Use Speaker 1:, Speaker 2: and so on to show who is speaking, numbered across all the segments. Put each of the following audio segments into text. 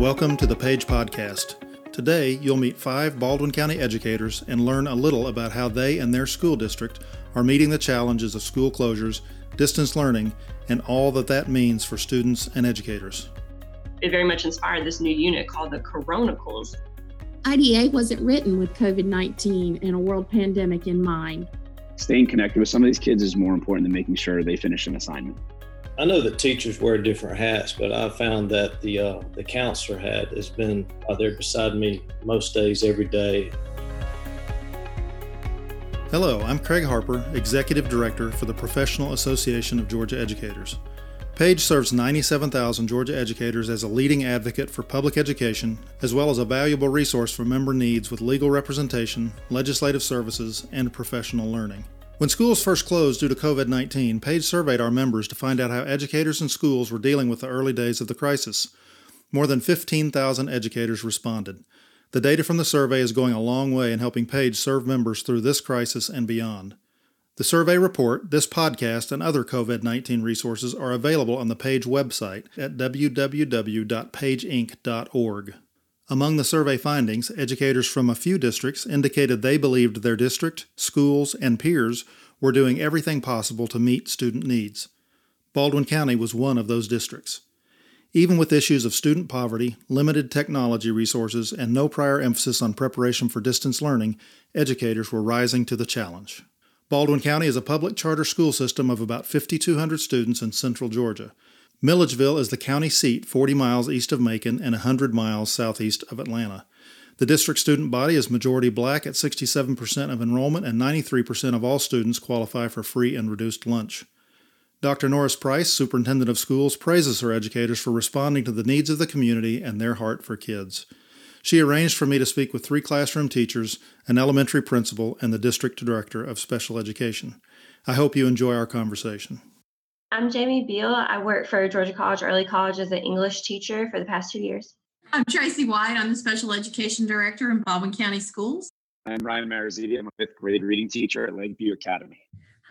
Speaker 1: Welcome to the Page Podcast. Today, you'll meet five Baldwin County educators and learn a little about how they and their school district are meeting the challenges of school closures, distance learning, and all that that means for students and educators.
Speaker 2: It very much inspired this new unit called the Coronicles.
Speaker 3: IDA wasn't written with COVID 19 and a world pandemic in mind.
Speaker 4: Staying connected with some of these kids is more important than making sure they finish an assignment.
Speaker 5: I know that teachers wear different hats, but I found that the uh, the counselor hat has been uh, there beside me most days, every day.
Speaker 1: Hello, I'm Craig Harper, Executive Director for the Professional Association of Georgia Educators. Page serves 97,000 Georgia educators as a leading advocate for public education, as well as a valuable resource for member needs with legal representation, legislative services, and professional learning. When schools first closed due to COVID 19, Page surveyed our members to find out how educators and schools were dealing with the early days of the crisis. More than 15,000 educators responded. The data from the survey is going a long way in helping Page serve members through this crisis and beyond. The survey report, this podcast, and other COVID 19 resources are available on the Page website at www.pageinc.org. Among the survey findings, educators from a few districts indicated they believed their district, schools, and peers were doing everything possible to meet student needs. Baldwin County was one of those districts. Even with issues of student poverty, limited technology resources, and no prior emphasis on preparation for distance learning, educators were rising to the challenge. Baldwin County is a public charter school system of about 5,200 students in central Georgia. Milledgeville is the county seat 40 miles east of Macon and 100 miles southeast of Atlanta. The district student body is majority black at 67% of enrollment, and 93% of all students qualify for free and reduced lunch. Dr. Noris Price, Superintendent of Schools, praises her educators for responding to the needs of the community and their heart for kids. She arranged for me to speak with three classroom teachers, an elementary principal, and the district director of special education. I hope you enjoy our conversation.
Speaker 2: I'm Jamie Beal. I work for Georgia College Early College as an English teacher for the past two years.
Speaker 6: I'm Tracy White. I'm the Special Education Director in Baldwin County Schools.
Speaker 4: I'm Ryan Marizidi. I'm a fifth grade reading teacher at Lakeview Academy.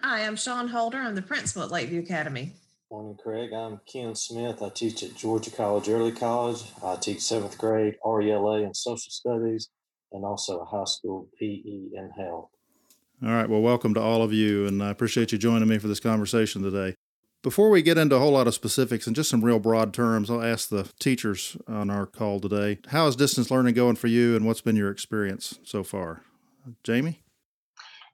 Speaker 7: Hi, I'm Sean Holder. I'm the principal at Lakeview Academy.
Speaker 5: Morning, Craig. I'm Ken Smith. I teach at Georgia College Early College. I teach seventh grade RELA and social studies, and also a high school PE and health.
Speaker 1: All right. Well, welcome to all of you, and I appreciate you joining me for this conversation today. Before we get into a whole lot of specifics and just some real broad terms, I'll ask the teachers on our call today how is distance learning going for you and what's been your experience so far? Jamie?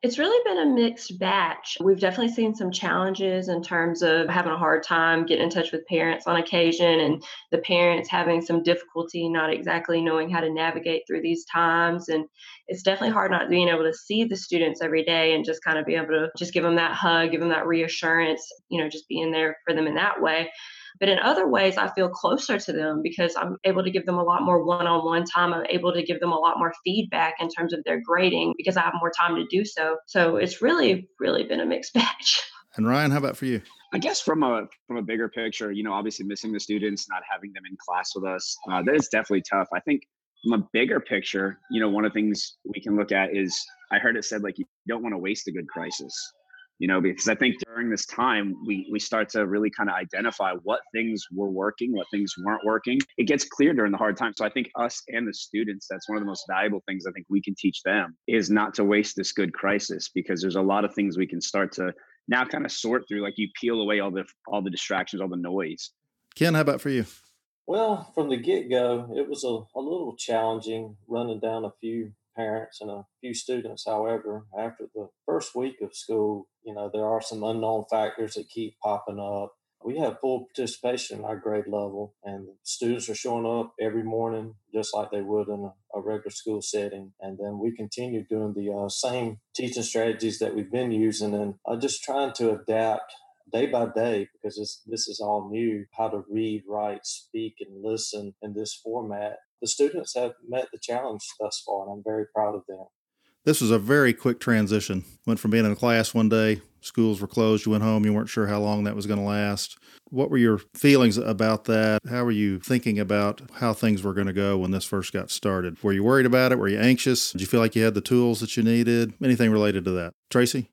Speaker 2: It's really been a mixed batch. We've definitely seen some challenges in terms of having a hard time getting in touch with parents on occasion and the parents having some difficulty not exactly knowing how to navigate through these times. And it's definitely hard not being able to see the students every day and just kind of be able to just give them that hug, give them that reassurance, you know, just being there for them in that way. But in other ways, I feel closer to them because I'm able to give them a lot more one on one time. I'm able to give them a lot more feedback in terms of their grading because I have more time to do so. So it's really, really been a mixed batch.
Speaker 1: And Ryan, how about for you?
Speaker 4: I guess from a from a bigger picture, you know, obviously missing the students, not having them in class with us, uh, that is definitely tough. I think from a bigger picture, you know, one of the things we can look at is I heard it said like you don't want to waste a good crisis you know because i think during this time we we start to really kind of identify what things were working what things weren't working. It gets clear during the hard time so i think us and the students that's one of the most valuable things i think we can teach them is not to waste this good crisis because there's a lot of things we can start to now kind of sort through like you peel away all the all the distractions all the noise.
Speaker 1: Ken how about for you?
Speaker 5: Well from the get-go it was a, a little challenging running down a few parents and a few students. However, after the first week of school, you know, there are some unknown factors that keep popping up. We have full participation in our grade level, and students are showing up every morning just like they would in a, a regular school setting. And then we continue doing the uh, same teaching strategies that we've been using and uh, just trying to adapt day by day because this, this is all new how to read, write, speak, and listen in this format the students have met the challenge thus far, and I'm very proud of them.
Speaker 1: This was a very quick transition. Went from being in a class one day, schools were closed, you went home, you weren't sure how long that was going to last. What were your feelings about that? How were you thinking about how things were going to go when this first got started? Were you worried about it? Were you anxious? Did you feel like you had the tools that you needed? Anything related to that? Tracy?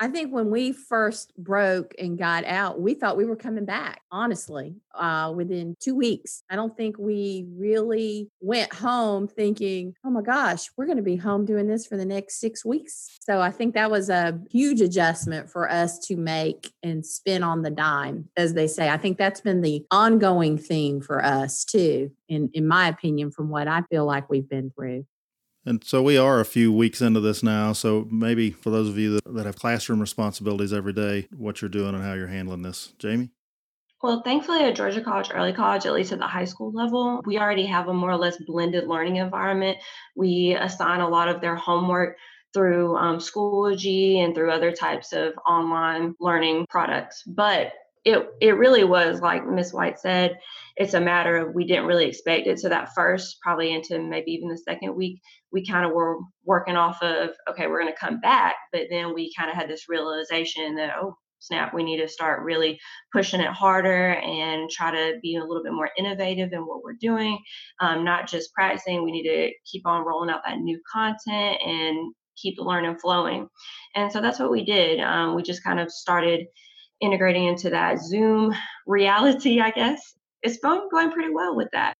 Speaker 8: I think when we first broke and got out, we thought we were coming back, honestly, uh, within two weeks. I don't think we really went home thinking, oh my gosh, we're going to be home doing this for the next six weeks. So I think that was a huge adjustment for us to make and spin on the dime, as they say. I think that's been the ongoing theme for us, too, in, in my opinion, from what I feel like we've been through.
Speaker 1: And so we are a few weeks into this now. So maybe for those of you that, that have classroom responsibilities every day, what you're doing and how you're handling this. Jamie?
Speaker 2: Well, thankfully at Georgia College Early College, at least at the high school level, we already have a more or less blended learning environment. We assign a lot of their homework through um, Schoology and through other types of online learning products. But it it really was like Miss White said, it's a matter of we didn't really expect it. So that first, probably into maybe even the second week, we kind of were working off of okay, we're going to come back, but then we kind of had this realization that oh snap, we need to start really pushing it harder and try to be a little bit more innovative in what we're doing, um, not just practicing. We need to keep on rolling out that new content and keep the learning flowing. And so that's what we did. Um, we just kind of started integrating into that Zoom reality, I guess. It's going going pretty well with that.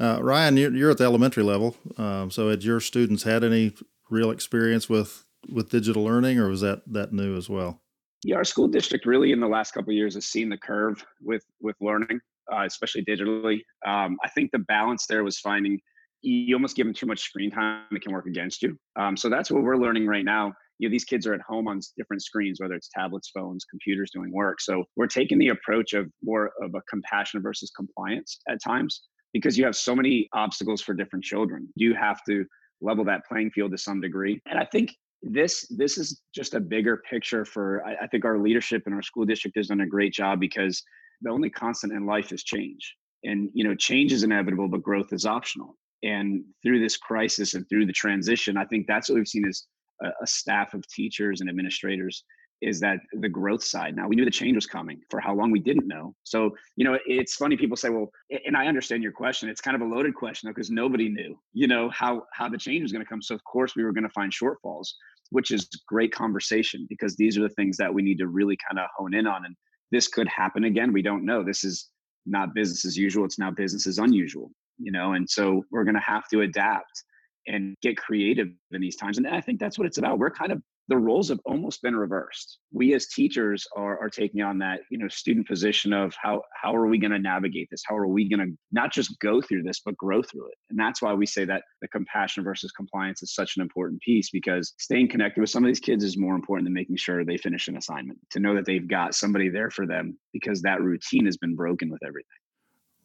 Speaker 1: Uh, Ryan, you're, you're, at the elementary level, um, so had your students had any real experience with with digital learning, or was that that new as well?
Speaker 4: Yeah, our school district really in the last couple years has seen the curve with with learning, uh, especially digitally. Um, I think the balance there was finding you almost give them too much screen time; it can work against you. Um, so that's what we're learning right now you know these kids are at home on different screens whether it's tablets phones computers doing work. So we're taking the approach of more of a compassion versus compliance at times because you have so many obstacles for different children. You have to level that playing field to some degree. And i think this this is just a bigger picture for I, I think our leadership in our school district has done a great job because the only constant in life is change. And you know change is inevitable but growth is optional. And through this crisis and through the transition i think that's what we've seen is a, a staff of teachers and administrators is that the growth side. Now we knew the change was coming. For how long we didn't know. So you know, it's funny. People say, "Well," and I understand your question. It's kind of a loaded question though, because nobody knew, you know, how how the change was going to come. So of course we were going to find shortfalls, which is great conversation because these are the things that we need to really kind of hone in on. And this could happen again. We don't know. This is not business as usual. It's now business as unusual. You know, and so we're going to have to adapt and get creative in these times. And I think that's what it's about. We're kind of the roles have almost been reversed. We as teachers are, are taking on that, you know, student position of how how are we going to navigate this? How are we going to not just go through this, but grow through it? And that's why we say that the compassion versus compliance is such an important piece because staying connected with some of these kids is more important than making sure they finish an assignment. To know that they've got somebody there for them because that routine has been broken with everything.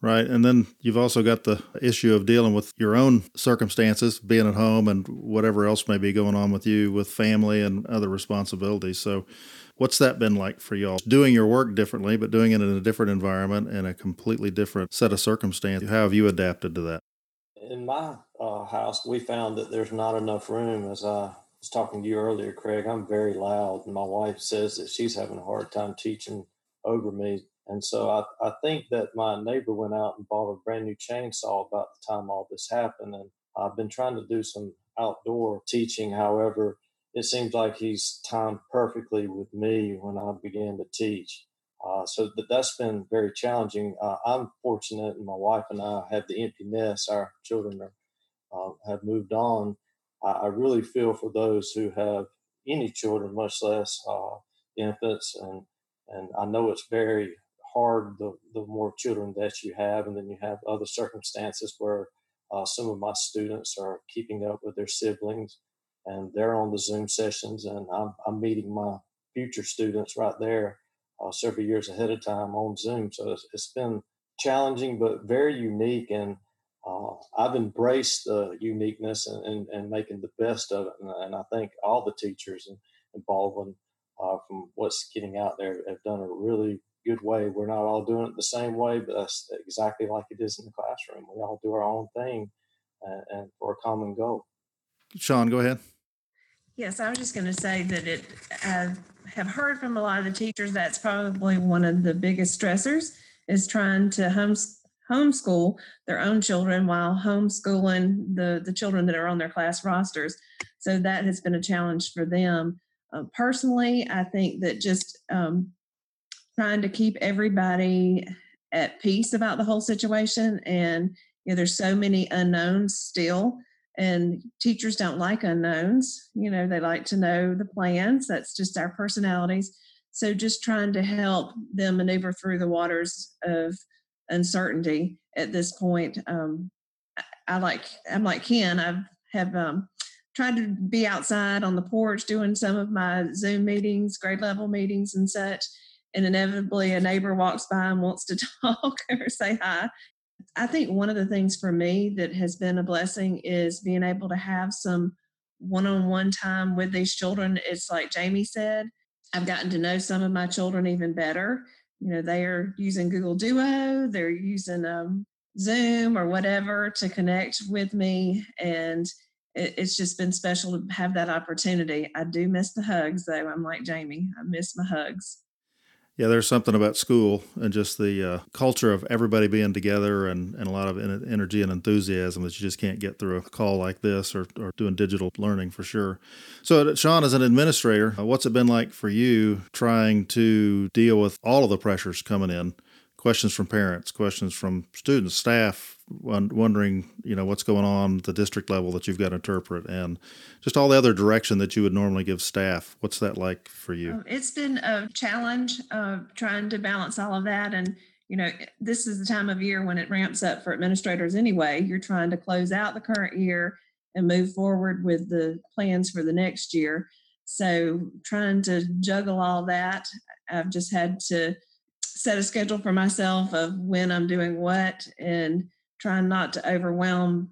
Speaker 1: Right. And then you've also got the issue of dealing with your own circumstances, being at home and whatever else may be going on with you with family and other responsibilities. So, what's that been like for y'all? Doing your work differently, but doing it in a different environment and a completely different set of circumstances. How have you adapted to that?
Speaker 5: In my uh, house, we found that there's not enough room. As I was talking to you earlier, Craig, I'm very loud, and my wife says that she's having a hard time teaching over me and so I, I think that my neighbor went out and bought a brand new chainsaw about the time all this happened. And I've been trying to do some outdoor teaching. However, it seems like he's timed perfectly with me when I began to teach. Uh, so that, that's been very challenging. Uh, I'm fortunate, and my wife and I have the empty nest. Our children are, uh, have moved on. I, I, really feel for those who have any children, much less uh, infants, and and I know it's very hard the, the more children that you have. And then you have other circumstances where uh, some of my students are keeping up with their siblings and they're on the Zoom sessions. And I'm, I'm meeting my future students right there uh, several years ahead of time on Zoom. So it's, it's been challenging, but very unique. And uh, I've embraced the uniqueness and, and, and, making the best of it. And, and, I think all the teachers in, in Baldwin, uh, from what's getting out there, have done a really good way. We're not all doing it the same way, but that's exactly like it is in the classroom. We all do our own thing and, and for a common goal.
Speaker 1: Sean, go ahead.
Speaker 7: Yes, I was just going to say that it. I have heard from a lot of the teachers that's probably one of the biggest stressors is trying to homes, homeschool their own children while homeschooling the the children that are on their class rosters. So that has been a challenge for them. Uh, personally, I think that just um, trying to keep everybody at peace about the whole situation, and you know, there's so many unknowns still, and teachers don't like unknowns. You know, they like to know the plans. That's just our personalities. So just trying to help them maneuver through the waters of uncertainty at this point. Um, I like I'm like Ken. I have um, tried to be outside on the porch doing some of my Zoom meetings, grade level meetings, and such. And inevitably, a neighbor walks by and wants to talk or say hi. I think one of the things for me that has been a blessing is being able to have some one on one time with these children. It's like Jamie said, I've gotten to know some of my children even better. You know, they are using Google Duo, they're using um, Zoom or whatever to connect with me. And it, it's just been special to have that opportunity. I do miss the hugs, though. I'm like Jamie, I miss my hugs.
Speaker 1: Yeah, there's something about school and just the uh, culture of everybody being together and, and a lot of energy and enthusiasm that you just can't get through a call like this or, or doing digital learning for sure. So, Sean, as an administrator, uh, what's it been like for you trying to deal with all of the pressures coming in? questions from parents, questions from students, staff, wondering, you know, what's going on the district level that you've got to interpret, and just all the other direction that you would normally give staff. What's that like for you?
Speaker 7: Oh, it's been a challenge uh, trying to balance all of that. And, you know, this is the time of year when it ramps up for administrators anyway. You're trying to close out the current year and move forward with the plans for the next year. So, trying to juggle all that, I've just had to set a schedule for myself of when I'm doing what and trying not to overwhelm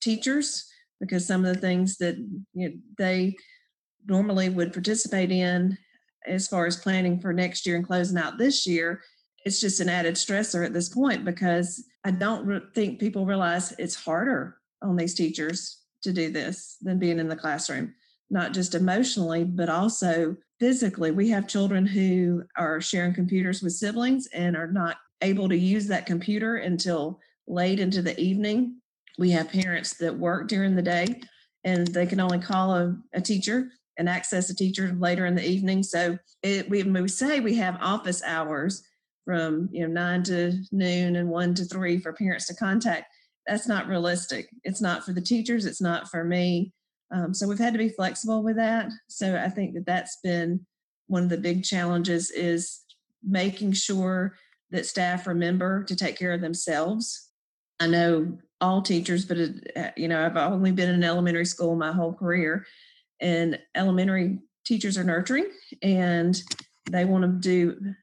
Speaker 7: teachers because some of the things that you know, they normally would participate in as far as planning for next year and closing out this year it's just an added stressor at this point because i don't re- think people realize it's harder on these teachers to do this than being in the classroom not just emotionally but also physically. We have children who are sharing computers with siblings and are not able to use that computer until late into the evening. We have parents that work during the day and they can only call a, a teacher and access a teacher later in the evening. So it, we, we say we have office hours from you know nine to noon and one to three for parents to contact. That's not realistic. It's not for the teachers. It's not for me. Um, so we've had to be flexible with that. So I think that that's been one of the big challenges is making sure that staff remember to take care of themselves. I know all teachers, but it, uh, you know I've only been in elementary school my whole career, and elementary teachers are nurturing and they want to do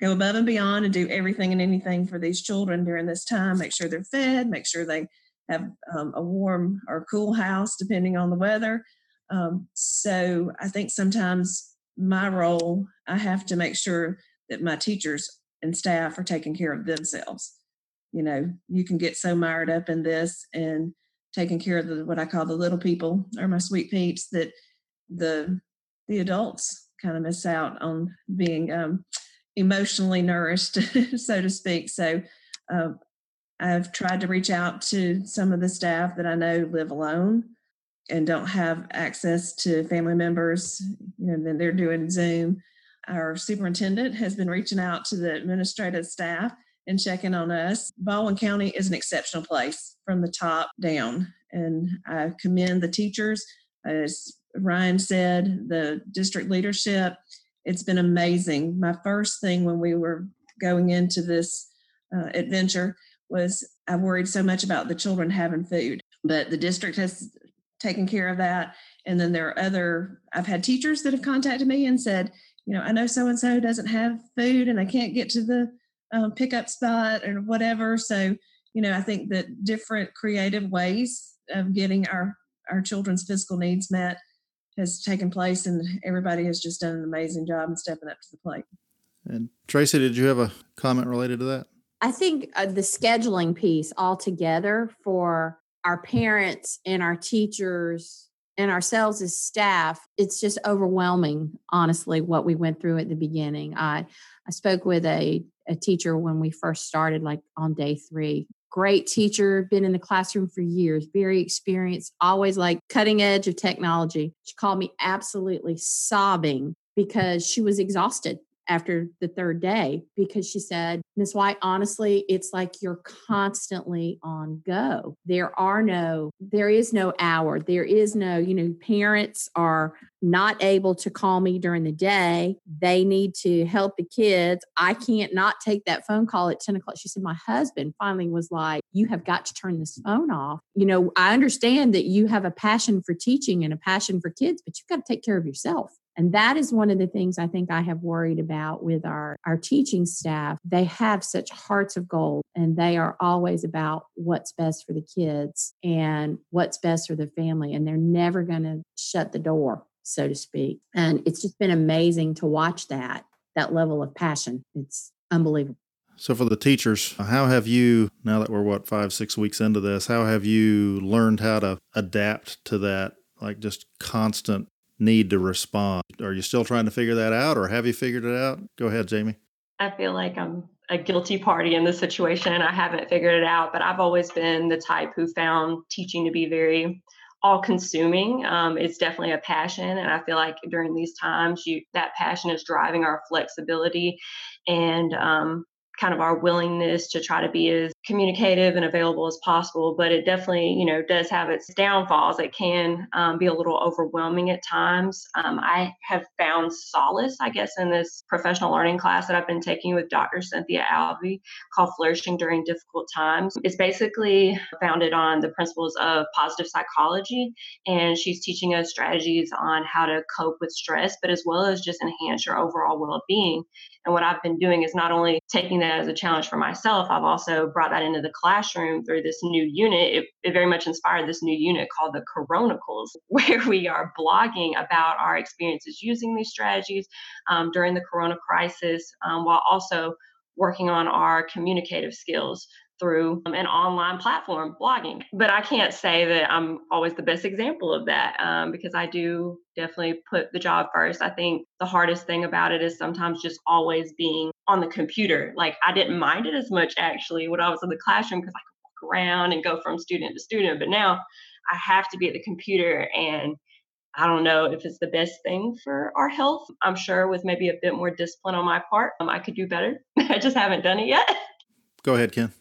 Speaker 7: go above and beyond and do everything and anything for these children during this time. Make sure they're fed, make sure they have um, a warm or cool house depending on the weather. Um, so I think sometimes my role, I have to make sure that my teachers and staff are taking care of themselves. You know, you can get so mired up in this and taking care of the what I call the little people or my sweet peeps that the the adults kind of miss out on being um, emotionally nourished, so to speak. So uh, I've tried to reach out to some of the staff that I know live alone and don't have access to family members. You know, then they're doing Zoom. Our superintendent has been reaching out to the administrative staff and checking on us. Baldwin County is an exceptional place from the top down, and I commend the teachers. As Ryan said, the district leadership. It's been amazing. My first thing when we were going into this uh, adventure was I worried so much about the children having food, but the district has taken care of that. And then there are other, I've had teachers that have contacted me and said, you know, I know so and so doesn't have food and they can't get to the um, pickup spot or whatever. So, you know, I think that different creative ways of getting our our children's physical needs met has taken place, and everybody has just done an amazing job in stepping up to the plate.
Speaker 1: And Tracy, did you have a comment related to that?
Speaker 8: I think uh, the scheduling piece altogether for our parents and our teachers and ourselves as staff, it's just overwhelming, honestly, what we went through at the beginning. I, I spoke with a, a teacher when we first started, like on day three.
Speaker 3: great teacher, been in the classroom for years, very experienced, always like cutting edge of technology. She called me absolutely sobbing because she was exhausted after the third day because she said, Miss White, honestly, it's like you're constantly on go. There are no, there is no hour. There is no, you know, parents are not able to call me during the day. They need to help the kids. I can't not take that phone call at 10 o'clock. She said, My husband finally was like, You have got to turn this phone off. You know, I understand that you have a passion for teaching and a passion for kids, but you've got to take care of yourself. And that is one of the things I think I have worried about with our, our teaching staff. They have such hearts of gold and they are always about what's best for the kids and what's best for the family. And they're never going to shut the door, so to speak. And it's just been amazing to watch that, that level of passion. It's unbelievable.
Speaker 1: So, for the teachers, how have you, now that we're what, five, six weeks into this, how have you learned how to adapt to that, like just constant need to respond. Are you still trying to figure that out or have you figured it out? Go ahead, Jamie.
Speaker 2: I feel like I'm a guilty party in this situation. I haven't figured it out, but I've always been the type who found teaching to be very all consuming. Um, it's definitely a passion. And I feel like during these times, you that passion is driving our flexibility and um, kind of our willingness to try to be as communicative and available as possible but it definitely you know does have its downfalls. It can um, be a little overwhelming at times. Um, i have found solace i guess in this professional learning class that i've been taking with dr cynthia alby called flourishing during difficult times. It's basically founded on the principles of positive psychology and she's teaching us strategies on how to cope with stress but as well as just enhance your overall well-being. And what I've been doing is not only taking that as a challenge for myself, I've also brought that into the classroom through this new unit. It, it very much inspired this new unit called the Coronicles, where we are blogging about our experiences using these strategies um, during the Corona crisis, um, while also working on our communicative skills through um, an online platform, blogging. But I can't say that I'm always the best example of that um, because I do definitely put the job first. I think the hardest thing about it is sometimes just always being on the computer. Like I didn't mind it as much actually when I was in the classroom because I could walk around and go from student to student. But now I have to be at the computer and I don't know if it's the best thing for our health. I'm sure with maybe a bit more discipline on my part, um, I could do better. I just haven't done it yet.
Speaker 1: Go ahead, Ken.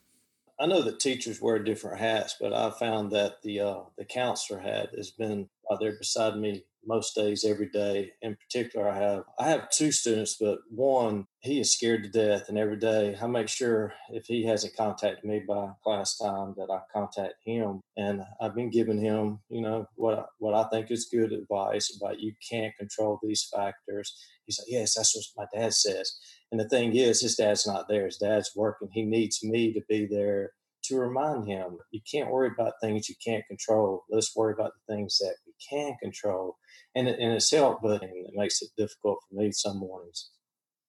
Speaker 5: I know that teachers wear different hats, but I found that the uh, the counselor hat has been uh, there beside me most days, every day. In particular, I have I have two students, but one he is scared to death, and every day I make sure if he hasn't contacted me by class time that I contact him. And I've been giving him, you know, what what I think is good advice about you can't control these factors. He's like, yes, that's what my dad says. And the thing is, his dad's not there. His dad's working. He needs me to be there to remind him you can't worry about things you can't control. Let's worry about the things that we can control. And, and it's helped, but it makes it difficult for me some mornings.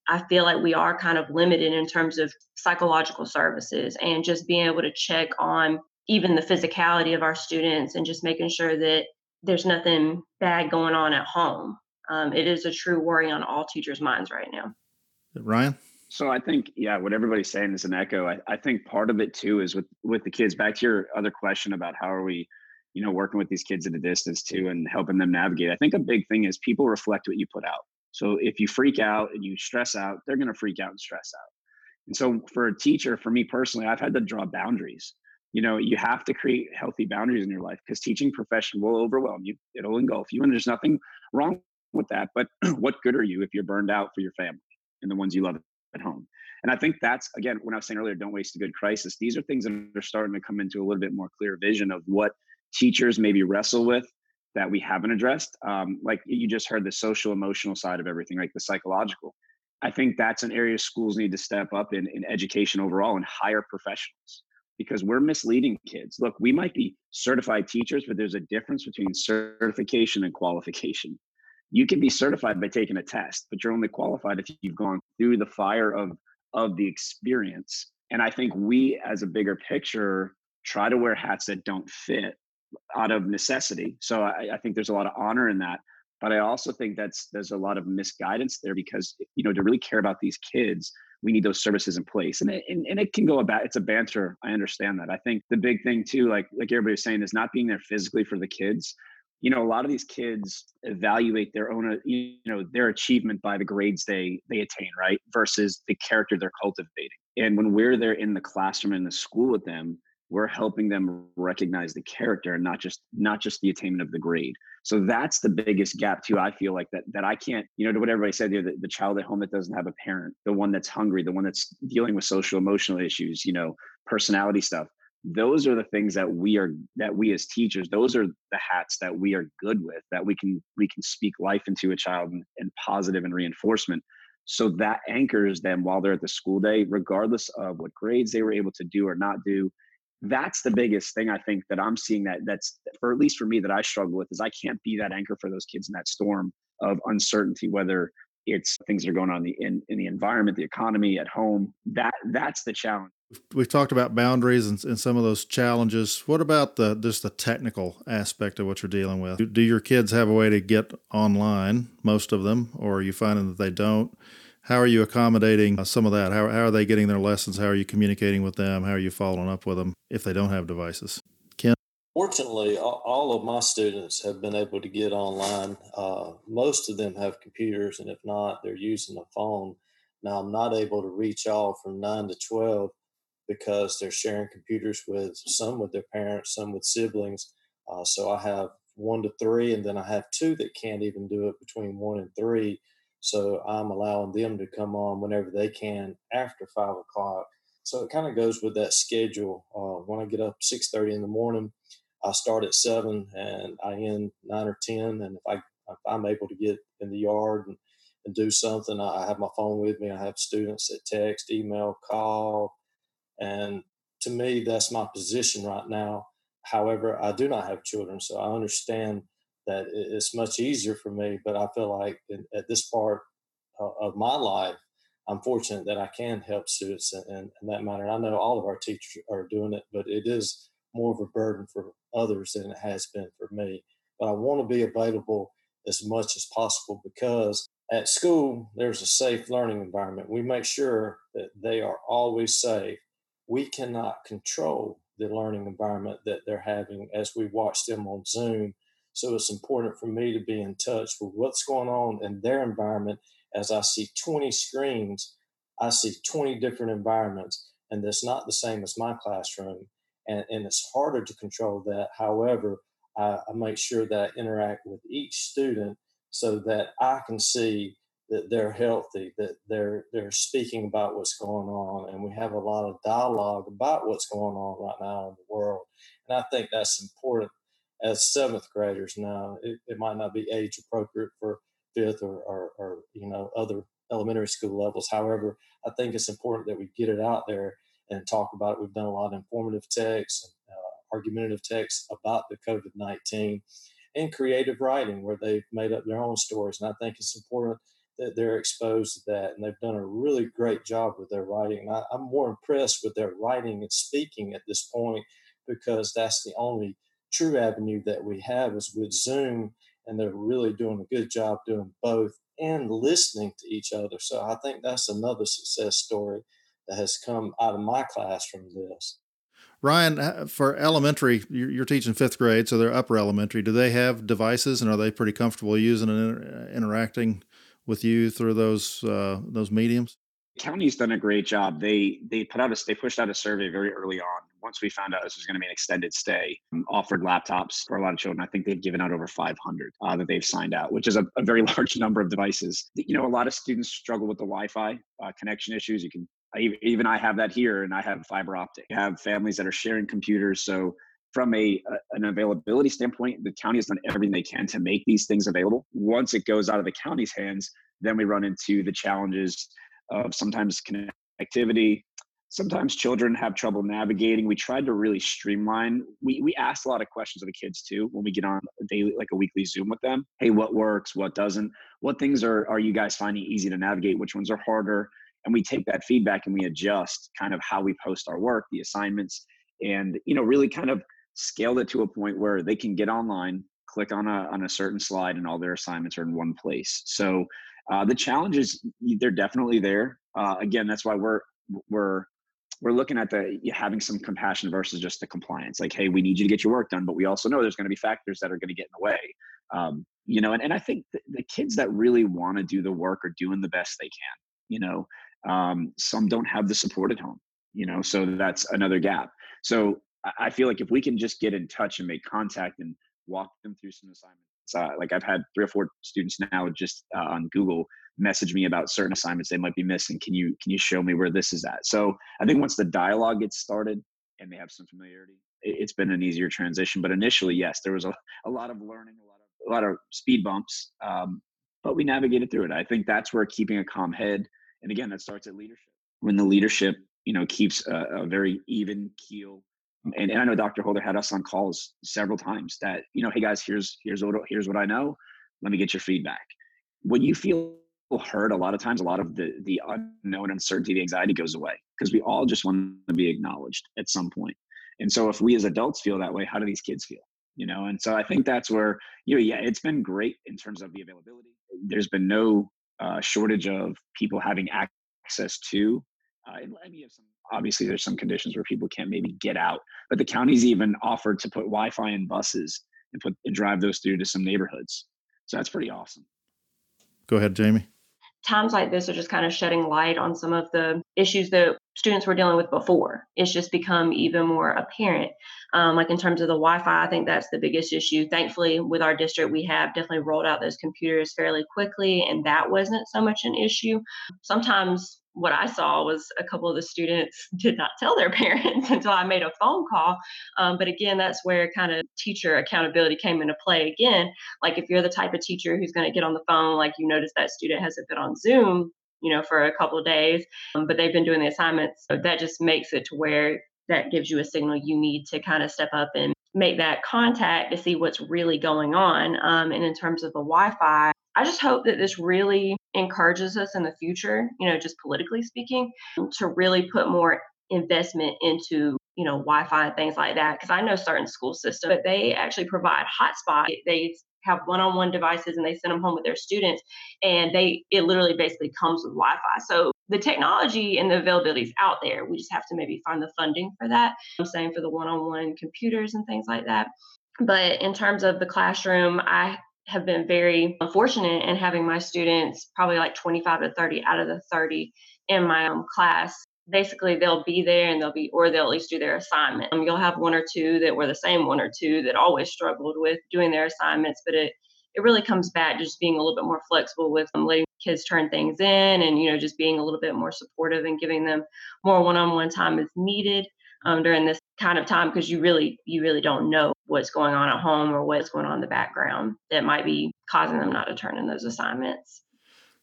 Speaker 2: I feel like we are kind of limited in terms of psychological services and just being able to check on even the physicality of our students and just making sure that there's nothing bad going on at home. Um, it is a true worry on all teachers' minds right now.
Speaker 1: Ryan?
Speaker 4: So I think, yeah, what everybody's saying is an echo. I, I think part of it too is with with the kids. Back to your other question about how are we, you know, working with these kids at a distance too and helping them navigate. I think a big thing is people reflect what you put out. So if you freak out and you stress out, they're going to freak out and stress out. And so for a teacher, for me personally, I've had to draw boundaries. You know, you have to create healthy boundaries in your life because teaching profession will overwhelm you. It'll engulf you, and there's nothing wrong with that. But what good are you if you're burned out for your family and the ones you love at home. And I think that's again when I was saying earlier, don't waste a good crisis. These are things that are starting to come into a little bit more clear vision of what teachers maybe wrestle with that we haven't addressed. Um, like you just heard the social emotional side of everything, like the psychological. I think that's an area schools need to step up in, in education overall and hire professionals because we're misleading kids. Look, we might be certified teachers, but there's a difference between certification and qualification you can be certified by taking a test, but you're only qualified if you've gone through the fire of of the experience. And I think we, as a bigger picture, try to wear hats that don't fit out of necessity. So I, I think there's a lot of honor in that. But I also think that's there's a lot of misguidance there because you know to really care about these kids, we need those services in place and it, and, and it can go about it's a banter i understand that i think the big thing too like like everybody was saying is not being there physically for the kids you know a lot of these kids evaluate their own uh, you know their achievement by the grades they they attain right versus the character they're cultivating. And when we're there in the classroom in the school with them we're helping them recognize the character and not just not just the attainment of the grade. So that's the biggest gap too i feel like that that i can't you know to what everybody said there the, the child at home that doesn't have a parent the one that's hungry the one that's dealing with social emotional issues you know personality stuff those are the things that we are that we as teachers those are the hats that we are good with that we can we can speak life into a child and, and positive and reinforcement. So that anchors them while they're at the school day regardless of what grades they were able to do or not do. That's the biggest thing I think that I'm seeing that that's for at least for me that I struggle with is I can't be that anchor for those kids in that storm of uncertainty, whether it's things that are going on in the, in, in the environment, the economy, at home. That that's the challenge.
Speaker 1: We've talked about boundaries and, and some of those challenges. What about the just the technical aspect of what you're dealing with? Do, do your kids have a way to get online, most of them, or are you finding that they don't? How are you accommodating uh, some of that? How, how are they getting their lessons? How are you communicating with them? How are you following up with them if they don't have devices?
Speaker 5: Fortunately, all of my students have been able to get online. Uh, most of them have computers, and if not, they're using a phone. Now, I'm not able to reach all from 9 to 12 because they're sharing computers with some with their parents, some with siblings. Uh, so I have one to three, and then I have two that can't even do it between one and three so I'm allowing them to come on whenever they can after five o'clock. So it kind of goes with that schedule. Uh, when I get up six thirty in the morning, I start at seven and I end nine or ten. And if I if I'm able to get in the yard and, and do something, I have my phone with me. I have students that text, email, call, and to me, that's my position right now. However, I do not have children, so I understand that it's much easier for me. But I feel like at this part of my life, I'm fortunate that I can help students in, in, that manner. And I know all of our teachers are doing it, but it is more of a burden for others than it has been for me. But I want to be available as much as possible because at school, there's a safe learning environment. We make sure that they are always safe. We cannot control the learning environment that they're having as we watch them on Zoom so it's important for me to be in touch with what's going on in their environment. As I see 20 screens, I see 20 different environments, and that's not the same as my classroom. And, and it's harder to control that. However, I, I make sure that I interact with each student so that I can see that they're healthy, that they're they're speaking about what's going on, and we have a lot of dialogue about what's going on right now in the world. And I think that's important as seventh graders now. It, it might not be age appropriate for fifth or, or, or, you know other elementary school levels. However, I think it's important that we get it out there and talk about it. We've done a lot of informative texts and uh, argumentative texts about the COVID nineteen and creative writing where they've made up their own stories. And I think it's important that they're exposed to that. And they've done a really great job with their writing. I, I'm more impressed with their writing and speaking at this point because that's the only true avenue that we have is with Zoom, and they're really doing a good job doing both and listening to each other. So I think that's another success story that has come out of my class from this.
Speaker 1: Ryan, for elementary, you're teaching fifth grade, so they're upper elementary. Do they have devices, and are they pretty comfortable using and interacting with you through those uh, those mediums?
Speaker 4: County's done a great job. They they put out a they pushed out a survey very early on. Once we found out this was going to be an extended stay, um, offered laptops for a lot of children. I think they've given out over 500 uh, that they've signed out, which is a, a, very large number of devices. You know, a lot of students struggle with the Wi-Fi uh, connection issues. You can I, even I have that here, and I have fiber optic. I have families that are sharing computers, so from a, a, an availability standpoint, the county has done everything they can to make these things available. Once it goes out of the county's hands, then we run into the challenges of sometimes connectivity. Sometimes children have trouble navigating. We tried to really streamline. We we asked a lot of questions of the kids too when we get on a daily, like a weekly Zoom with them. Hey, what works? What doesn't? What things are are you guys finding easy to navigate? Which ones are harder? And we take that feedback and we adjust kind of how we post our work, the assignments, and you know really kind of scaled it to a point where they can get online, click on a on a certain slide, and all their assignments are in one place. So uh, the challenges they're definitely there. uh, again, that's why we're we're we're looking at the having some compassion versus just the compliance. Like, hey, we need you to get your work done, but we also know there's going to be factors that are going to get in the way. Um, you know, and, and I think the, the kids that really want to do the work are doing the best they can. You know, um, some don't have the support at home. You know, so that's another gap. So I feel like if we can just get in touch and make contact and walk them through some assignments. Uh, like I've had three or four students now just uh, on Google message me about certain assignments they might be missing. Can you can you show me where this is at? So I think once the dialogue gets started and they have some familiarity, it, has been an easier transition. But initially, yes, there was a, a lot of learning, a lot of a lot of speed bumps, um, but we navigated through it. I think that's where keeping a calm head, and again, that starts at leadership. When the leadership, you know, keeps a, a very even keel and, and I know Dr. Holder had us on calls several times that, you know, hey guys, here's here's what here's what I know. Let me get your feedback. When you feel heard, a lot of times, a lot of the the unknown uncertainty, the anxiety goes away because we all just want to be acknowledged at some point. And so, if we as adults feel that way, how do these kids feel? You know, and so I think that's where you know, yeah, it's been great in terms of the availability. There's been no uh, shortage of people having access to. Uh, and I mean, some obviously there's some conditions where people can't maybe get out but the county's even offered to put wi-fi in buses and put and drive those through to some neighborhoods. So that's pretty awesome.
Speaker 1: Go ahead jamie.
Speaker 2: Times like this are just kind of shedding light on some of the issues that students were dealing with before. It's just become even more apparent. Um, like in terms of the Wi Fi, I think that's the biggest issue. Thankfully, with our district, we have definitely rolled out those computers fairly quickly, and that wasn't so much an issue. Sometimes what I saw was a couple of the students did not tell their parents until I made a phone call. Um, but again, that's where kind of teacher accountability came into play again. Like if you're the type of teacher who's going to get on the phone, like you notice that student hasn't been on Zoom, you know, for a couple of days, um, but they've been doing the assignments. So that just makes it to where that gives you a signal you need to kind of step up and make that contact to see what's really going on. Um, and in terms of the Wi Fi, I just hope that this really encourages us in the future, you know, just politically speaking, to really put more investment into you know wi-fi and things like that because i know certain school systems but they actually provide hotspot they have one-on-one devices and they send them home with their students and they it literally basically comes with wi-fi. So the technology and the availability is out there. We just have to maybe find the funding for that. I'm saying for the one-on-one computers and things like that. But in terms of the classroom i have been very fortunate in having my students probably like 25 to 30 out of the 30 in my um, class basically they'll be there and they'll be or they'll at least do their assignment um, you'll have one or two that were the same one or two that always struggled with doing their assignments but it it really comes back to just being a little bit more flexible with um, letting kids turn things in and you know just being a little bit more supportive and giving them more one-on-one time as needed um, during this kind of time because you really you really don't know what's going on at home or what's going on in the background that might be causing them not to turn in those assignments.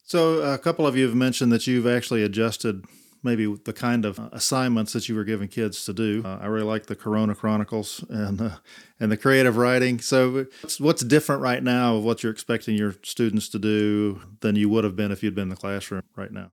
Speaker 1: So a couple of you have mentioned that you've actually adjusted maybe the kind of assignments that you were giving kids to do. Uh, I really like the Corona Chronicles and uh, and the creative writing. So what's, different right now of what you're expecting your students to do than you would have been if you'd been in the classroom right now?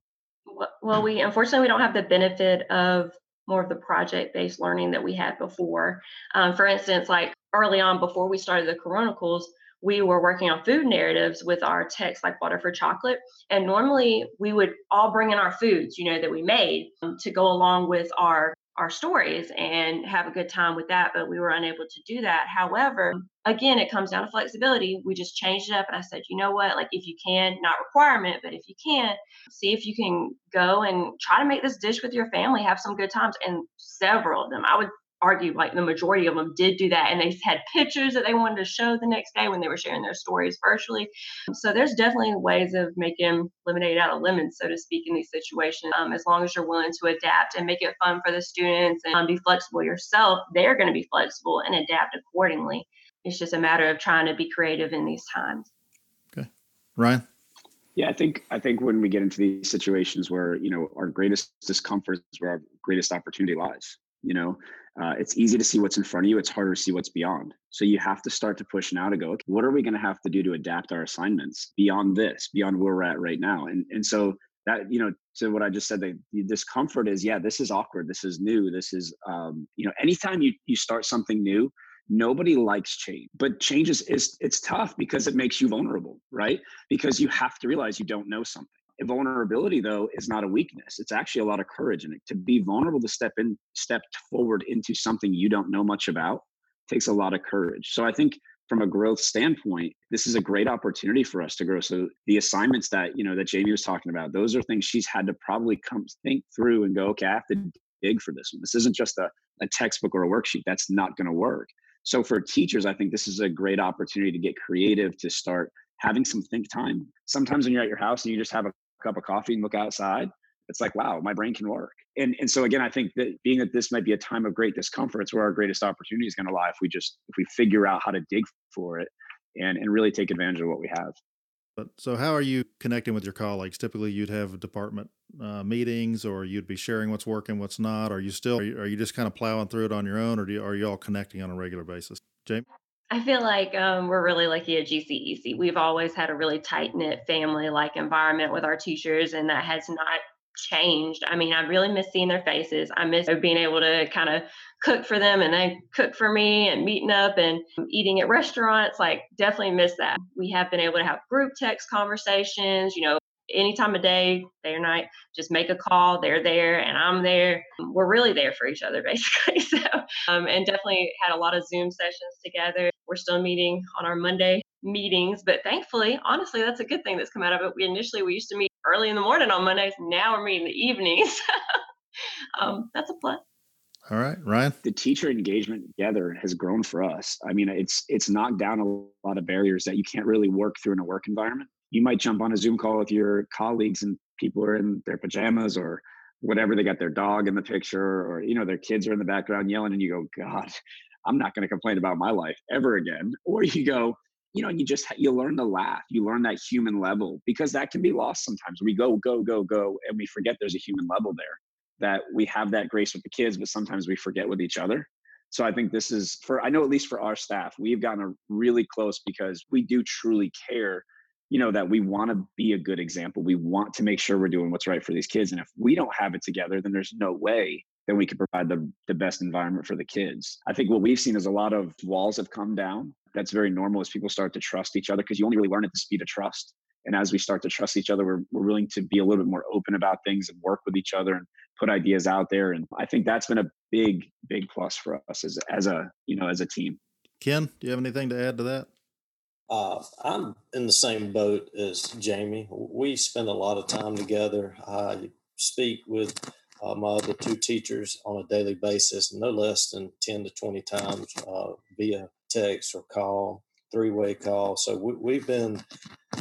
Speaker 2: Well, we unfortunately we don't have the benefit of more of the project based learning that we had before. Um, for instance, like early on before we started the Chronicles, we were working on food narratives with our text like water for chocolate and normally we would all bring in our foods you know that we made um, to go along with our our stories and have a good time with that but we were unable to do that. However again it comes down to flexibility. We just changed it up and i said you know what? Like if you can not requirement but if you can see if you can go and try to make this dish with your family have some good times. And several of them i would argue like the majority of them did do that and they had pictures that they wanted to show the next day when they were sharing their stories virtually. So there's definitely ways of making lemonade out of lemons so to speak in these situations. Um, as long as you're willing to adapt and make it fun for the students and um, be flexible yourself they're going to be flexible and adapt accordingly. It's just a matter of trying to be creative in these times.
Speaker 1: Okay. Ryan?
Speaker 4: Yeah, I think I think when we get into these situations where you know our greatest discomfort is where our greatest opportunity lies you know uh, it's easy to see what's in front of you it's harder to see what's beyond. So you have to start to push now to go okay, what are we going to have to do to adapt our assignments beyond this beyond where we're at right now? And and so that you know to what i just said the, the discomfort is yeah this is awkward this is new this is um, you know anytime you you start something new nobody likes change. But change is, is it's tough because it makes you vulnerable right? Because you have to realize you don't know something vulnerability though is not a weakness. It's actually a lot of courage in it. To be vulnerable to step in step forward into something you don't know much about takes a lot of courage. So i think from a growth standpoint this is a great opportunity for us to grow. So the assignments that you know that jamie was talking about those are things she's had to probably come think through and go okay i have to dig for this one. This isn't just a, a textbook or a worksheet. That's not going to work. So for teachers i think this is a great opportunity to get creative to start having some think time sometimes when you're at your house and you just have a cup of coffee and look outside, it's like, wow, my brain can work. And and so again, I think that being that this might be a time of great discomfort, it's where our greatest opportunity is going to lie if we just if we figure out how to dig for it and and really take advantage of what we have.
Speaker 1: But so, how are you connecting with your colleagues? Typically, you'd have department uh, meetings, or you'd be sharing what's working, what's not. Are you still are you, are you just kind of plowing through it on your own, or do you, are you all connecting on a regular basis? Jamie.
Speaker 2: I feel like um, we're really lucky at GCEC. We've always had a really tight knit family like environment with our teachers, and that has not changed. I mean, I really miss seeing their faces. I miss being able to kind of cook for them and they cook for me and meeting up and eating at restaurants. Like, definitely miss that. We have been able to have group text conversations, you know, any time of day, day or night, just make a call. They're there and I'm there. We're really there for each other, basically. So, um, and definitely had a lot of Zoom sessions together. We're still meeting on our Monday meetings, but thankfully, honestly, that's a good thing that's come out of it. We initially we used to meet early in the morning on Mondays. Now we're meeting the evenings. um, that's a plus.
Speaker 1: All right, Ryan.
Speaker 4: The teacher engagement together has grown for us. I mean, it's it's knocked down a lot of barriers that you can't really work through in a work environment you might jump on a Zoom call with your colleagues and people are in their pajamas or whatever. They got their dog in the picture or, you know, their kids are in the background yelling and you go, God, I'm not going to complain about my life ever again. Or you go, you know, and you just, you learn to laugh. You learn that human level because that can be lost sometimes. We go, go, go, go, and we forget there's a human level there that we have that grace with the kids, but sometimes we forget with each other. So I think this is for, I know at least for our staff, we've gotten really close because we do truly care you know that we want to be a good example. We want to make sure we're doing what's right for these kids and if we don't have it together then there's no way that we can provide the, the best environment for the kids. I think what we've seen is a lot of walls have come down. That's very normal as people start to trust each other because you only really learn at the speed of trust. And as we start to trust each other we're, we're willing to be a little bit more open about things and work with each other and put ideas out there and i think that's been a big big plus for us as, as a you know as a team.
Speaker 1: Ken do you have anything to add to that
Speaker 5: uh, I'm in the same boat as Jamie. We spend a lot of time together. I speak with uh, my other two teachers on a daily basis, no less than 10 to 20 times uh, via text or call, three way call. So we, have been,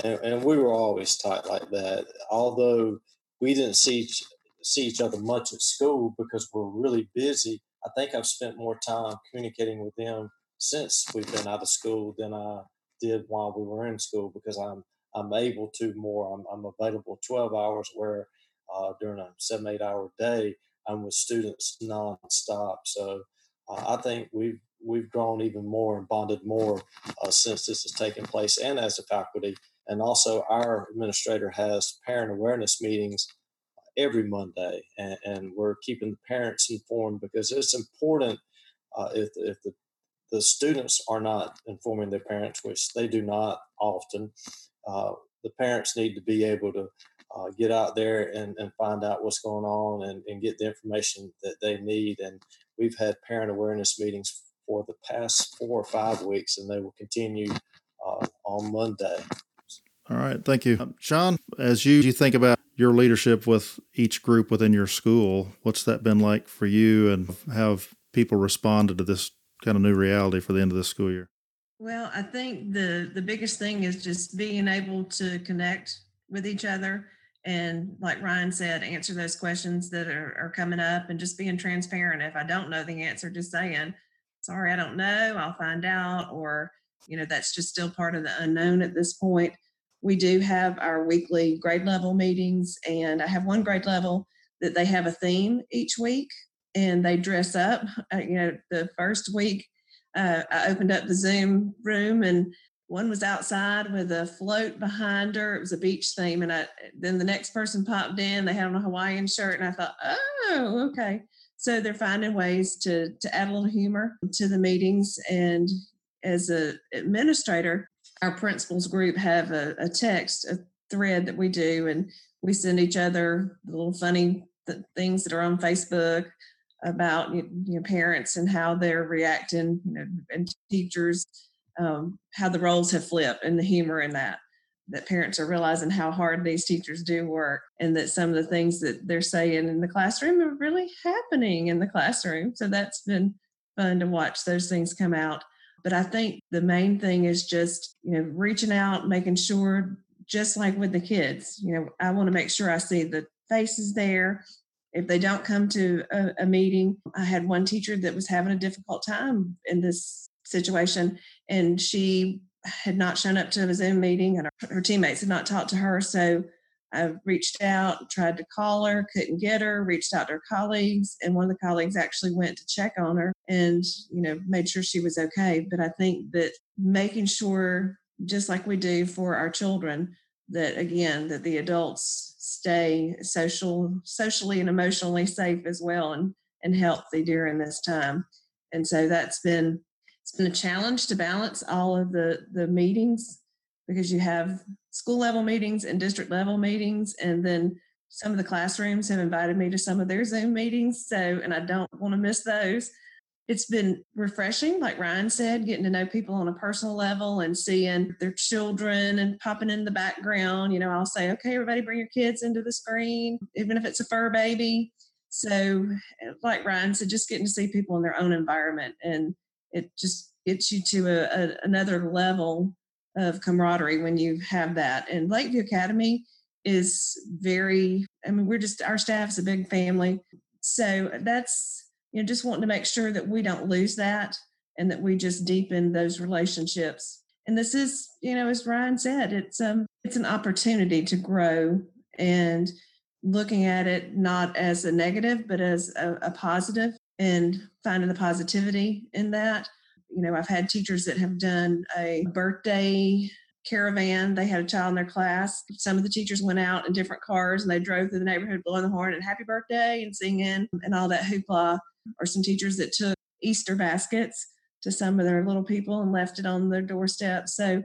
Speaker 5: and, and, we were always tight like that. Although we didn't see each, see each other much at school because we're really busy, I think I've spent more time communicating with them since we've been out of school than I did while we were in school because I'm I'm able to more. I'm, I'm available 12 hours where uh, during a seven eight hour day I'm with students nonstop. So uh, I think we've we've grown even more and bonded more uh, since this has taken place, and as a faculty. And also, our administrator has parent awareness meetings every Monday, and, and we're keeping the parents informed because it's important uh, if, if the the students are not informing their parents, which they do not often. Uh, the parents need to be able to uh, get out there and, and find out what's going on and, and get the information that they need. And we've had parent awareness meetings for the past four or five weeks, and they will continue uh, on Monday.
Speaker 1: All right, thank you, um, Sean. As you, you think about your leadership with each group within your school, what's that been like for you, and how have people responded to this kind of new reality for the end of this school year?
Speaker 7: Well, I think the the biggest thing is just being able to connect with each other and like Ryan said, answer those questions that are, are coming up and just being transparent. If I don't know the answer, just saying, sorry, I don't know, I'll find out, or you know, that's just still part of the unknown at this point. We do have our weekly grade level meetings, and I have one grade level that they have a theme each week and they dress up. Uh, you know, the first week uh, I opened up the Zoom room and one was outside with a float behind her. It was a beach theme. And I, then the next person popped in, they had on a Hawaiian shirt. And I thought, oh, okay. So they're finding ways to, to add a little humor to the meetings. And as an administrator, our principals group have a, a text, a thread that we do. And we send each other the little funny th- things that are on Facebook about you know, parents and how they're reacting, you know, and teachers, um, how the roles have flipped and the humor in that. That parents are realizing how hard these teachers do work, and that some of the things that they're saying in the classroom are really happening in the classroom. So that's been fun to watch those things come out. But I think the main thing is just, you know, reaching out, making sure, just like with the kids, you know, I want to make sure I see the faces there. If they don't come to a, a meeting, I had one teacher that was having a difficult time in this situation, and she had not shown up to a Zoom meeting, and her, her teammates had not talked to her. So I reached out, tried to call her, couldn't get her, reached out to her colleagues, and one of the colleagues actually went to check on her and, you know, made sure she was okay. But I think that making sure, just like we do for our children, that again, that the adults stay social, socially and emotionally safe as well and, and healthy during this time. And so that's been it's been a challenge to balance all of the the meetings because you have school level meetings and district level meetings and then some of the classrooms have invited me to some of their zoom meetings so and i don't want to miss those it's been refreshing like ryan said getting to know people on a personal level and seeing their children and popping in the background you know i'll say okay everybody bring your kids into the screen even if it's a fur baby so like ryan said just getting to see people in their own environment and it just gets you to a, a another level of camaraderie when you have that. And Lakeview Academy is very, I mean, we're just, our staff is a big family. So that's, you know, just wanting to make sure that we don't lose that and that we just deepen those relationships. And this is, you know, as Ryan said, it's um it's an opportunity to grow and looking at it not as a negative, but as a, a positive and finding the positivity in that you know, I've had teachers that have done a birthday caravan. They had a child in their class. Some of the teachers went out in different cars and they drove through the neighborhood blowing the horn and happy birthday and singing and all that hoopla. Or some teachers that took Easter baskets to some of their little people and left it on their doorstep. So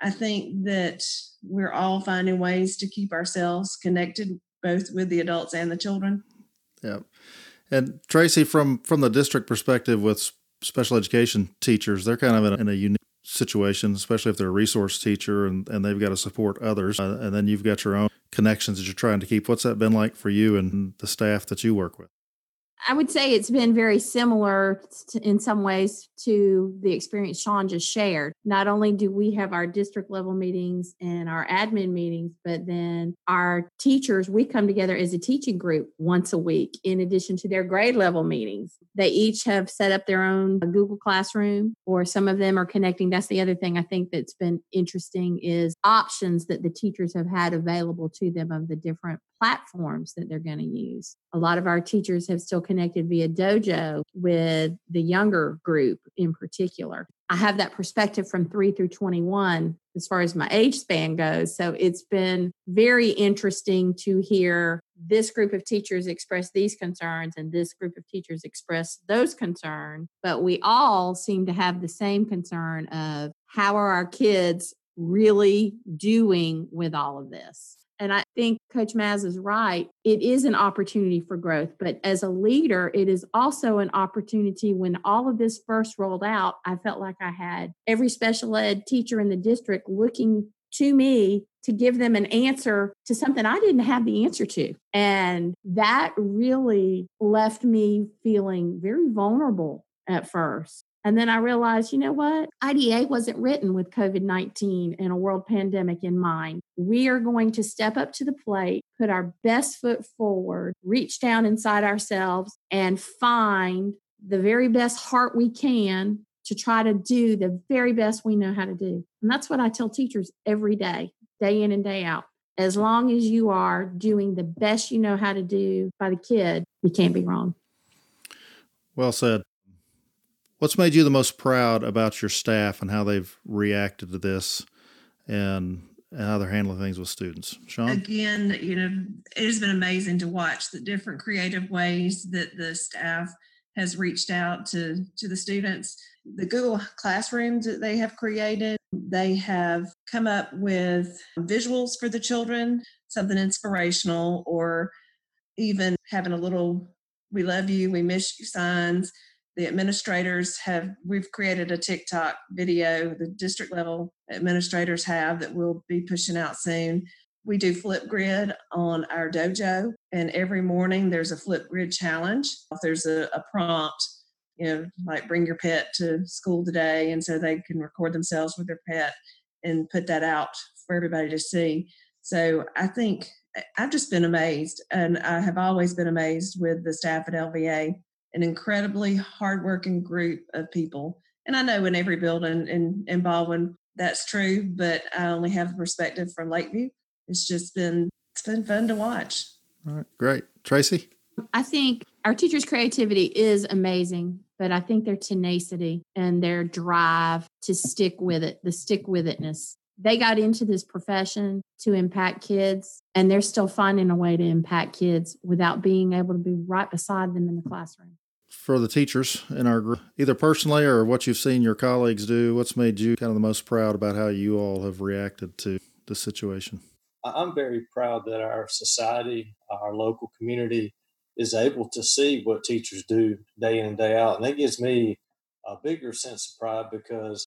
Speaker 7: I think that we're all finding ways to keep ourselves connected both with the adults and the children.
Speaker 1: Yeah. And Tracy, from from the district perspective with special education teachers, they're kind of in a, in a unique situation, especially if they're a resource teacher and, and they've got to support others. Uh, and then you've got your own connections that you're trying to keep. What's that been like for you and the staff that you work with?
Speaker 3: I would say it's been very similar to, in some ways to the experience Sean just shared. Not only do we have our district level meetings and our admin meetings, but then our teachers, we come together as a teaching group once a week in addition to their grade level meetings. They each have set up their own Google Classroom, or some of them are connecting. That's the other thing I think that's been interesting is options that the teachers have had available to them of the different platforms that they're going to use. A lot of our teachers have still connected via Dojo with the younger group in particular. I have that perspective from 3 through 21 as far as my age span goes. So it's been very interesting to hear this group of teachers express these concerns and this group of teachers express those concerns. But we all seem to have the same concern of how are our kids really doing with all of this? And I think Coach Maz is right. It is an opportunity for growth, but as a leader, it is also an opportunity when all of this first rolled out. I felt like I had every special ed teacher in the district looking to me to give them an answer to something I didn't have the answer to. And that really left me feeling very vulnerable at first. And then I realized, you know what? IDEA wasn't written with COVID 19 and a world pandemic in mind. We are going to step up to the plate, put our best foot forward, reach down inside ourselves, and find the very best heart we can to try to do the very best we know how to do. And that's what I tell teachers every day, day in and day out. As long as you are doing the best you know how to do by the kid, you can't be wrong.
Speaker 1: Well said. What's made you the most proud about your staff and how they've reacted to this and how they're handling things with students? Sean?
Speaker 7: Again, you know, it has been amazing to watch the different creative ways that the staff has reached out to to the students. The Google classrooms that they have created, they have come up with visuals for the children, something inspirational, or even having a little "We love you, we miss you" signs. The administrators have we've created a TikTok video. The district level administrators have that we'll be pushing out soon we do Flipgrid on our dojo, and every morning there's a Flipgrid challenge. If there's a, a prompt, you know, like bring your pet to school today, and so they can record themselves with their pet and put that out for everybody to see. So I think I've just been amazed, and I have always been amazed with the staff at LVA, an incredibly hardworking group of people. And I know in every building in, in Baldwin that's true, but I only have a perspective from Lakeview it's just been it's been fun to watch.
Speaker 1: All right, great, Tracy.
Speaker 3: I think our teachers' creativity is amazing, but I think their tenacity and their drive to stick with it, the stick with itness. They got into this profession to impact kids, and they're still finding a way to impact kids without being able to be right beside them in the classroom.
Speaker 1: For the teachers in our group, either personally or what you've seen your colleagues do, what's made you kind of the most proud about how you all have reacted to the situation?
Speaker 5: I'm very proud that our society, our local community, is able to see what teachers do day in and day out. And that gives me a bigger sense of pride because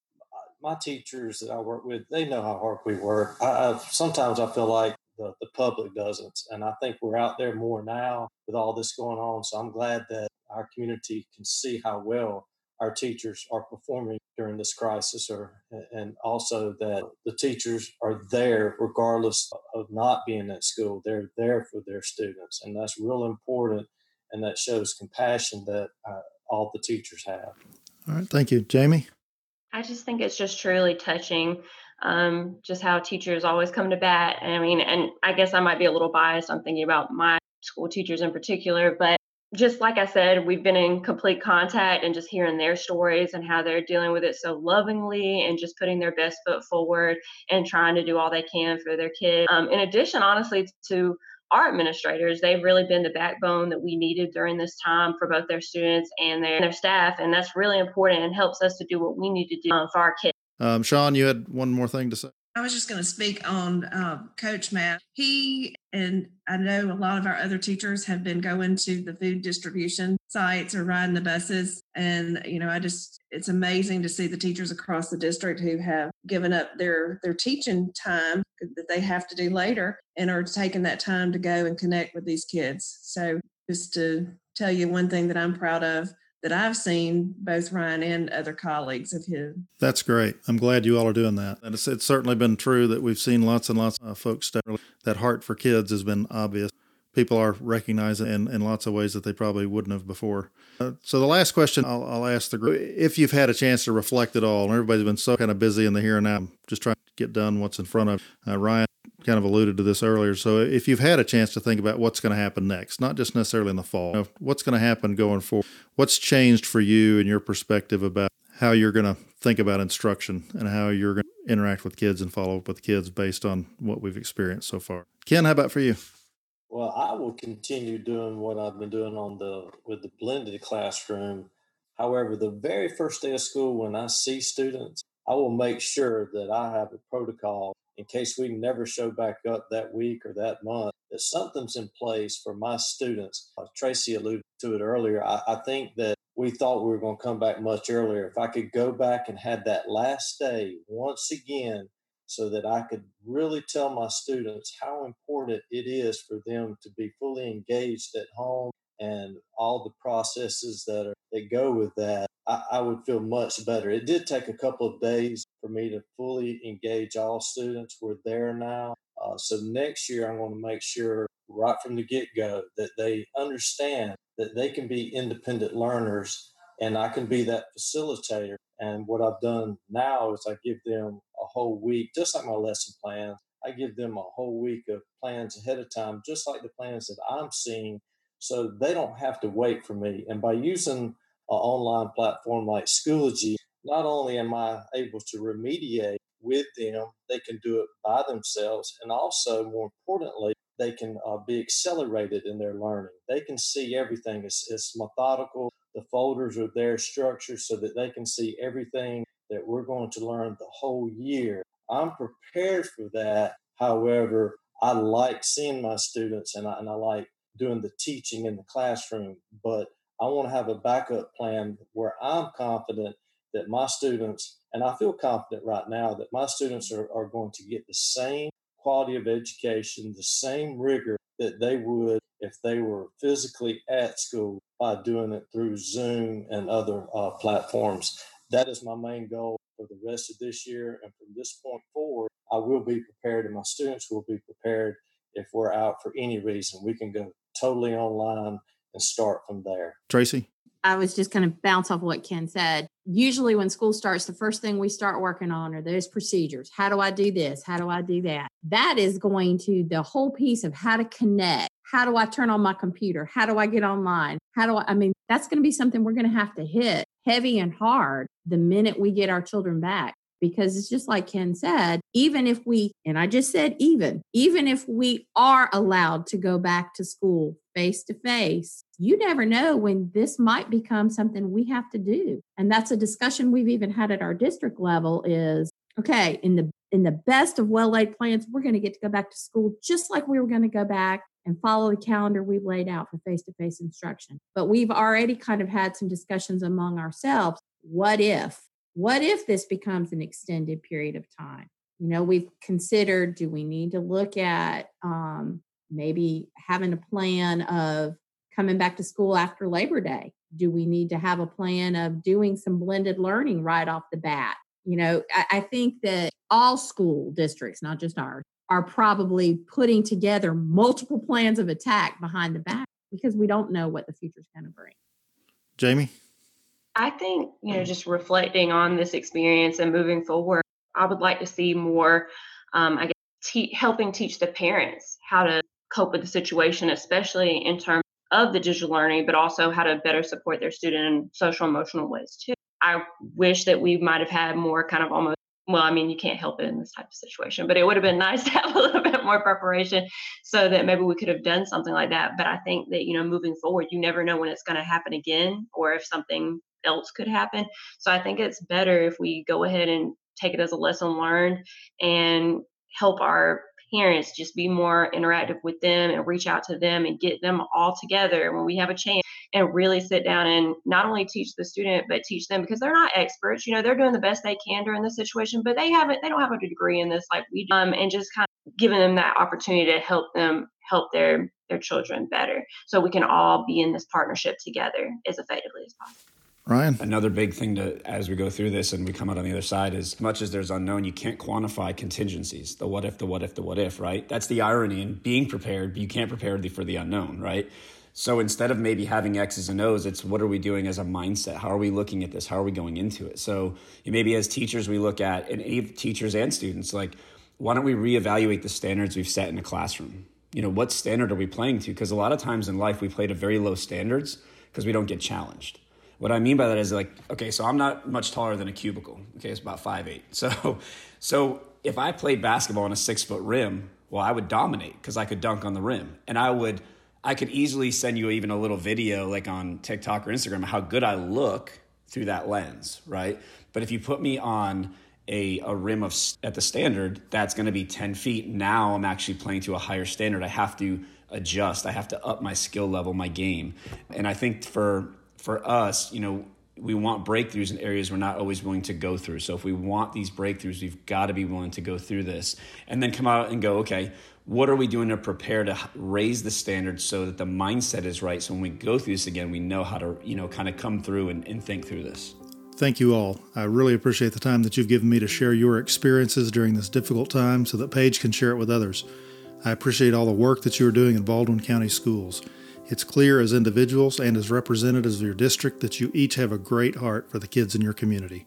Speaker 5: my teachers that I work with, they know how hard we work. I, I, sometimes I feel like the, the public doesn't. And I think we're out there more now with all this going on. So I'm glad that our community can see how well our teachers are performing during this crisis or and also that the teachers are there regardless of not being at school. They're there for their students and that's real important and that shows compassion that uh, all the teachers have.
Speaker 1: All right thank you. Jamie?
Speaker 2: I just think it's just truly touching um, just how teachers always come to bat. I mean and i guess i might be a little biased i'm thinking about my school teachers in particular but just like I said, we've been in complete contact and just hearing their stories and how they're dealing with it so lovingly and just putting their best foot forward and trying to do all they can for their kids. Um, in addition, honestly, to our administrators, they've really been the backbone that we needed during this time for both their students and their, their staff. And that's really important and helps us to do what we need to do um, for our kids.
Speaker 1: Um, Sean, you had one more thing to say.
Speaker 7: I was just going to speak on uh, Coach Matt. He and I know a lot of our other teachers have been going to the food distribution sites or riding the buses. And, you know, I just, it's amazing to see the teachers across the district who have given up their, their teaching time that they have to do later and are taking that time to go and connect with these kids. So just to tell you one thing that I'm proud of that I've seen both Ryan and other colleagues of his.
Speaker 1: That's great. I'm glad you all are doing that. And it's, it's certainly been true that we've seen lots and lots of folks. That heart for kids has been obvious. People are recognizing in, in lots of ways that they probably wouldn't have before. Uh, so the last question I'll, I'll, ask the group, if you've had a chance to reflect at all, and everybody's been so kind of busy in the here and now, just trying to get done what's in front of uh, Ryan kind of alluded to this earlier. So if you've had a chance to think about what's going to happen next, not just necessarily in the fall, you know, what's going to happen going forward, what's changed for you and your perspective about how you're going to think about instruction and how you're going to interact with kids and follow up with kids based on what we've experienced so far. Ken, how about for you?
Speaker 5: Well, I will continue doing what I've been doing on the with the blended classroom. However, the very first day of school when I see students, I will make sure that I have a protocol in case we never show back up that week or that month, that something's in place for my students. Uh, Tracy alluded to it earlier. I, I think that we thought we were going to come back much earlier. If I could go back and have that last day once again, so that I could really tell my students how important it is for them to be fully engaged at home and all the processes that are that go with that, I, I, would feel much better. It did take a couple of days for me to fully engage all students. We're there now. Uh, so next year, I'm going to make sure right from the get go that they understand that they can be independent learners and I can be that facilitator. And what I've done now is I give them a whole week, just like my lesson plans. I give them a whole week of plans ahead of time, just like the plans that I'm seeing so they don't have to wait for me. And by using an online platform like Schoology, not only am I able to remediate with them, they can do it by themselves. And also, more importantly, they can uh, be accelerated in their learning. They can see everything. It's, it's methodical. The folders are there structured so that they can see everything that we're going to learn the whole year. I'm prepared for that. However, I like seeing my students and I, and I like doing the teaching in the classroom, but I want to have a backup plan where I'm confident that my students, and I feel confident right now that my students are, are going to get the same quality of education, the same rigor that they would if they were physically at school by doing it through Zoom and other uh, platforms. That is my main goal for the rest of this year. And from this point forward, I will be prepared and my students will be prepared if we're out for any reason. We can go totally online and start from there.
Speaker 1: Tracy?
Speaker 3: I was just going to bounce off what Ken said. Usually, when school starts, the first thing we start working on are those procedures. How do I do this? How do I do that? That is going to the whole piece of how to connect. How do I turn on my computer? How do I get online? How do I? I mean, that's going to be something we're going to have to hit heavy and hard the minute we get our children back because it's just like Ken said, even if we, and I just said even, even if we are allowed to go back to school face to face, you never know when this might become something we have to do. And that's a discussion we've even had at our district level is okay, in the in the best of well-laid plans, we're going to get to go back to school just like we were going to go back and follow the calendar we've laid out for face-to-face instruction. But we've already kind of had some discussions among ourselves. What if? What if this becomes an extended period of time? You know, we've considered do we need to look at um, maybe having a plan of coming back to school after Labor Day? Do we need to have a plan of doing some blended learning right off the bat? You know, I, I think that all school districts, not just ours, are probably putting together multiple plans of attack behind the back because we don't know what the future is going to bring.
Speaker 1: Jamie?
Speaker 2: I think, you know, just reflecting on this experience and moving forward, I would like to see more, um, I guess, te- helping teach the parents how to cope with the situation, especially in terms of the digital learning, but also how to better support their student in social emotional ways too. I wish that we might have had more kind of almost well, I mean, you can't help it in this type of situation, but it would have been nice to have a little bit more preparation so that maybe we could have done something like that. But I think that, you know, moving forward, you never know when it's going to happen again or if something else could happen. So I think it's better if we go ahead and take it as a lesson learned and help our parents just be more interactive with them and reach out to them and get them all together when we have a chance and really sit down and not only teach the student but teach them because they're not experts. You know they're doing the best they can during this situation but they haven't they don't have a degree in this like we do um, and just kind of giving them that opportunity to help them help their their children better so we can all be in this partnership together as effectively as possible
Speaker 1: Ryan.
Speaker 4: Another big thing to as we go through this and we come out on the other side is much as there's unknown, you can't quantify contingencies. The what if, the what if, the what if, right? That's the irony in being prepared, but you can't prepare for the unknown, right? So instead of maybe having X's and O's, it's what are we doing as a mindset? How are we looking at this? How are we going into it? So maybe as teachers, we look at, and teachers and students, like, why don't we reevaluate the standards we've set in a classroom? You know, what standard are we playing to? Because a lot of times in life, we play to very low standards because we don't get challenged. What I mean by that is like, okay, so I'm not much taller than a cubicle. Okay, it's about five eight. So, so if I played basketball on a six foot rim, well, I would dominate because I could dunk on the rim, and I would, I could easily send you even a little video like on TikTok or Instagram how good I look through that lens, right? But if you put me on a, a rim of at the standard, that's going to be 10 feet. Now I'm actually playing to a higher standard. I have to adjust. I have to up my skill level, my game. And I think for for us, you know, we want breakthroughs in areas we're not always willing to go through. So if we want these breakthroughs, we've got to be willing to go through this and then come out and go, okay, what are we doing to prepare to raise the standards so that the mindset is right? So when we go through this again, we know how to, you know, kind of come through and, and think through this.
Speaker 1: Thank you all. I really appreciate the time that you've given me to share your experiences during this difficult time so that PAGE can share it with others. I appreciate all the work that you are doing in Baldwin County Schools. It's clear as individuals and as representatives of your district that you each have a great heart for the kids in your community.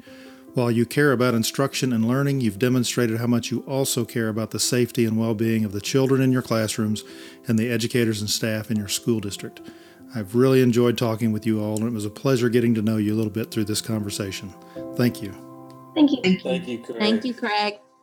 Speaker 1: While you care about instruction and learning, you've demonstrated how much you also care about the safety and well being of the children in your classrooms and the educators and staff in your school district. I've really enjoyed talking with you all, and it was a pleasure getting to know you a little bit through this conversation. Thank you.
Speaker 2: Thank you.
Speaker 5: Thank you, Craig.
Speaker 3: Thank you, Craig.